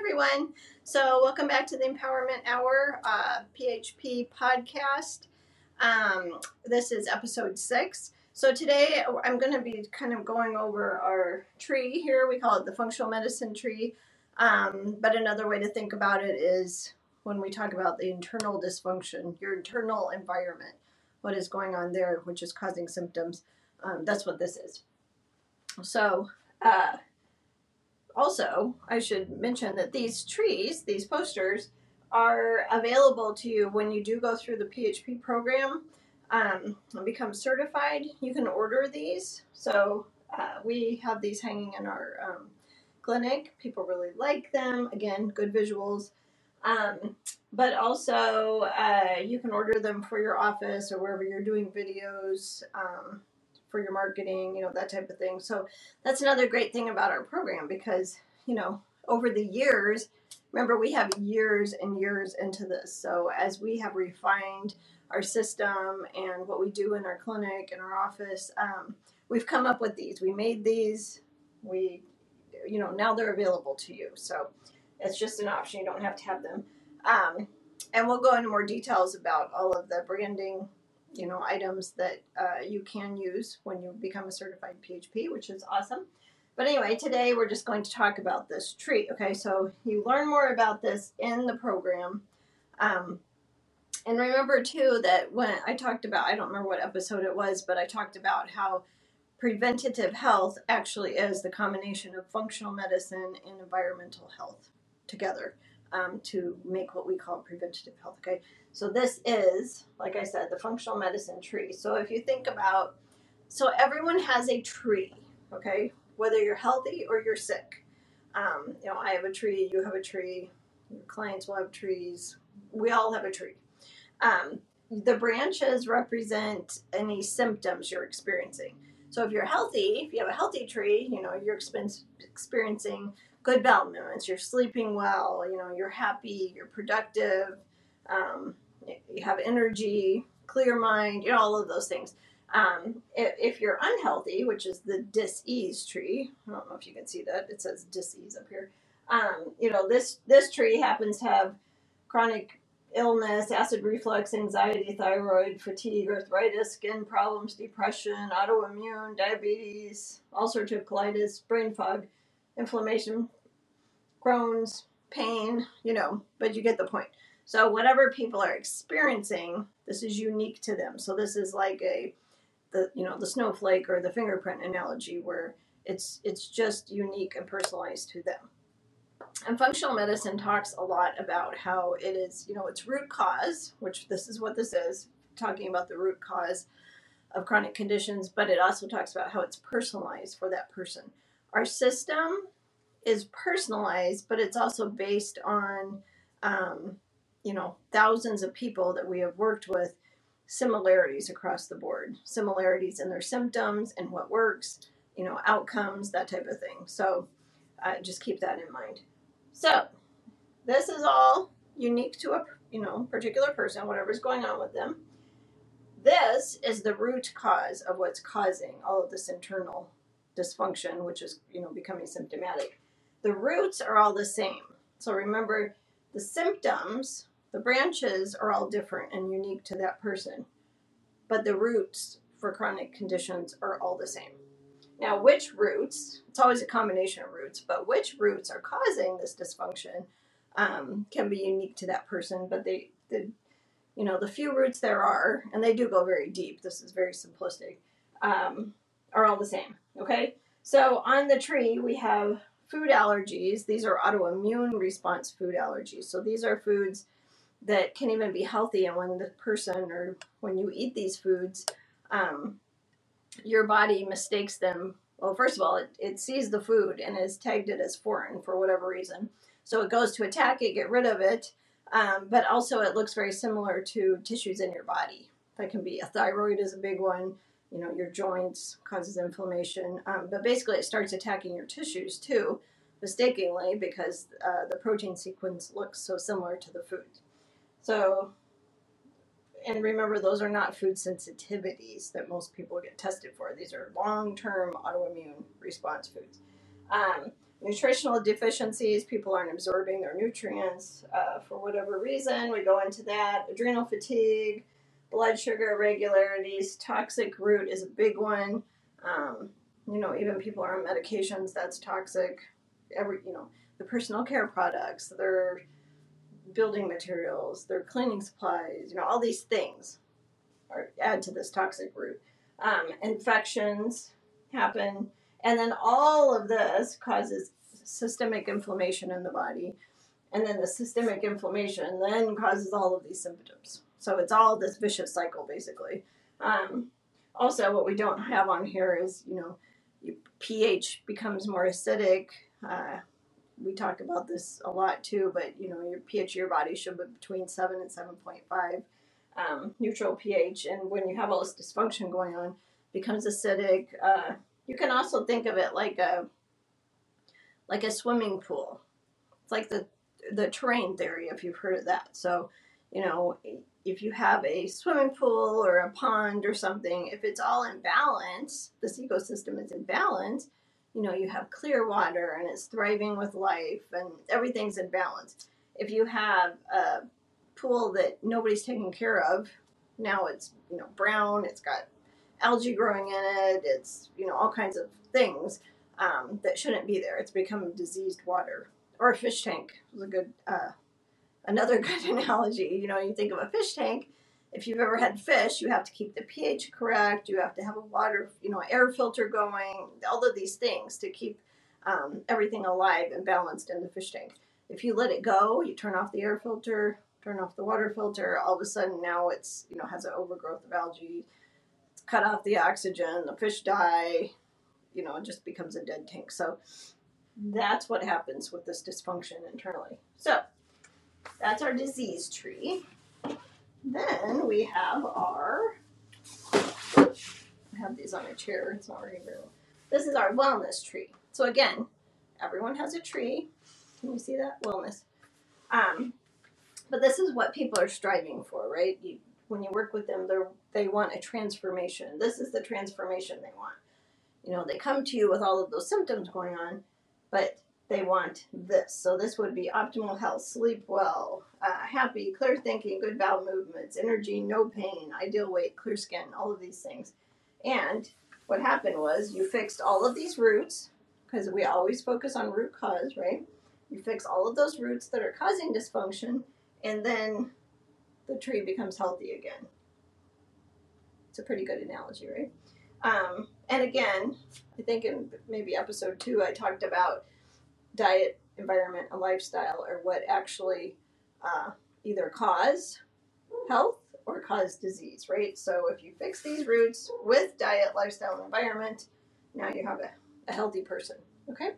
everyone. So, welcome back to the Empowerment Hour uh, PHP podcast. Um, this is episode six. So, today I'm going to be kind of going over our tree here. We call it the functional medicine tree. Um, but another way to think about it is when we talk about the internal dysfunction, your internal environment, what is going on there, which is causing symptoms. Um, that's what this is. So, uh, also, I should mention that these trees, these posters, are available to you when you do go through the PHP program um, and become certified. You can order these. So uh, we have these hanging in our um, clinic. People really like them. Again, good visuals. Um, but also, uh, you can order them for your office or wherever you're doing videos. Um, for your marketing, you know, that type of thing. So that's another great thing about our program because, you know, over the years, remember we have years and years into this. So as we have refined our system and what we do in our clinic and our office, um, we've come up with these. We made these. We, you know, now they're available to you. So it's just an option. You don't have to have them. Um, and we'll go into more details about all of the branding you know items that uh, you can use when you become a certified PHP, which is awesome. But anyway, today we're just going to talk about this tree. Okay, so you learn more about this in the program. Um, and remember too that when I talked about, I don't remember what episode it was, but I talked about how preventative health actually is the combination of functional medicine and environmental health together um, to make what we call preventative health. Okay, so this is, like I said, the functional medicine tree. So if you think about, so everyone has a tree. Okay, whether you're healthy or you're sick. Um, you know, I have a tree, you have a tree, your clients will have trees. We all have a tree. Um, the branches represent any symptoms you're experiencing. So if you're healthy, if you have a healthy tree, you know, you're experiencing good bowel movements, you're sleeping well, you know, you're happy, you're productive, um, you have energy, clear mind, you know, all of those things. Um, if, if, you're unhealthy, which is the dis-ease tree, I don't know if you can see that. It says dis-ease up here. Um, you know, this this tree happens to have chronic illness, acid reflux, anxiety, thyroid, fatigue, arthritis, skin problems, depression, autoimmune, diabetes, ulcerative colitis, brain fog, inflammation, Crohn's, pain, you know, but you get the point. So whatever people are experiencing, this is unique to them. So this is like a the you know the snowflake or the fingerprint analogy where it's it's just unique and personalized to them. And functional medicine talks a lot about how it is, you know, its root cause, which this is what this is, talking about the root cause of chronic conditions, but it also talks about how it's personalized for that person. Our system is personalized, but it's also based on, um, you know, thousands of people that we have worked with, similarities across the board, similarities in their symptoms and what works, you know, outcomes, that type of thing. So uh, just keep that in mind. So this is all unique to a you know particular person, whatever's going on with them. This is the root cause of what's causing all of this internal dysfunction, which is you know becoming symptomatic. The roots are all the same. So remember, the symptoms, the branches are all different and unique to that person, but the roots for chronic conditions are all the same. Now, which roots, it's always a combination of roots, but which roots are causing this dysfunction um, can be unique to that person, but they, the, you know, the few roots there are, and they do go very deep, this is very simplistic, um, are all the same, okay? So on the tree, we have food allergies. These are autoimmune response food allergies. So these are foods that can even be healthy, and when the person or when you eat these foods, um, your body mistakes them. Well, first of all, it, it sees the food and has tagged it as foreign for whatever reason. So it goes to attack it, get rid of it, um, but also it looks very similar to tissues in your body. That can be a thyroid is a big one you know, your joints, causes inflammation. Um, but basically, it starts attacking your tissues too, mistakenly, because uh, the protein sequence looks so similar to the food. So, and remember, those are not food sensitivities that most people get tested for. These are long term autoimmune response foods. Um, nutritional deficiencies, people aren't absorbing their nutrients uh, for whatever reason. We go into that. Adrenal fatigue, blood sugar irregularities, toxic root is a big one. Um, you know, even people are on medications that's toxic. Every, you know, the personal care products, their building materials, their cleaning supplies, you know, all these things are add to this toxic root. Um, infections happen and then all of this causes systemic inflammation in the body. And then the systemic inflammation then causes all of these symptoms. So it's all this vicious cycle, basically. Um, also, what we don't have on here is, you know, pH becomes more acidic. Uh, we talk about this a lot too, but you know, your pH of your body should be between 7 and 7.5 um, neutral pH. And when you have all this dysfunction going on, becomes acidic. Uh, you can also think of it like a like a swimming pool. It's like the the terrain theory if you've heard of that. So, you know, if you have a swimming pool or a pond or something, if it's all in balance, this ecosystem is in balance, you know, you have clear water and it's thriving with life and everything's in balance. If you have a pool that nobody's taking care of, now it's, you know, brown, it's got algae growing in it. It's you know all kinds of things um, that shouldn't be there. It's become diseased water or a fish tank was a good uh, another good analogy. You know, you think of a fish tank. If you've ever had fish, you have to keep the pH correct. You have to have a water, you know, air filter going. All of these things to keep um, everything alive and balanced in the fish tank. If you let it go, you turn off the air filter, turn off the water filter. All of a sudden, now it's you know has an overgrowth of algae cut off the oxygen, the fish die, you know, it just becomes a dead tank. So that's what happens with this dysfunction internally. So that's our disease tree. Then we have our, I have these on a chair, it's not working very well. This is our wellness tree. So again, everyone has a tree. Can you see that? Wellness. Um, but this is what people are striving for, right? You, when you work with them, they they want a transformation. This is the transformation they want. You know, they come to you with all of those symptoms going on, but they want this. So this would be optimal health, sleep well, uh, happy, clear thinking, good bowel movements, energy, no pain, ideal weight, clear skin, all of these things. And what happened was you fixed all of these roots because we always focus on root cause, right? You fix all of those roots that are causing dysfunction, and then the tree becomes healthy again. It's a pretty good analogy, right? Um, and again, I think in maybe episode two, I talked about diet, environment, and lifestyle are what actually uh, either cause health or cause disease, right? So if you fix these roots with diet, lifestyle, and environment, now you have a, a healthy person, okay?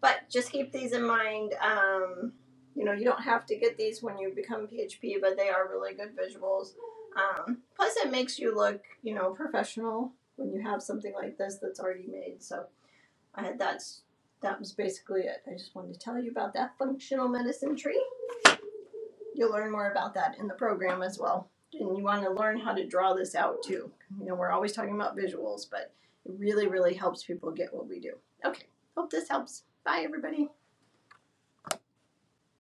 But just keep these in mind. Um, you know, you don't have to get these when you become PHP, but they are really good visuals. Um, plus, it makes you look, you know, professional when you have something like this that's already made. So, I had that's that was basically it. I just wanted to tell you about that functional medicine tree. You'll learn more about that in the program as well. And you want to learn how to draw this out too. You know, we're always talking about visuals, but it really, really helps people get what we do. Okay, hope this helps. Bye, everybody.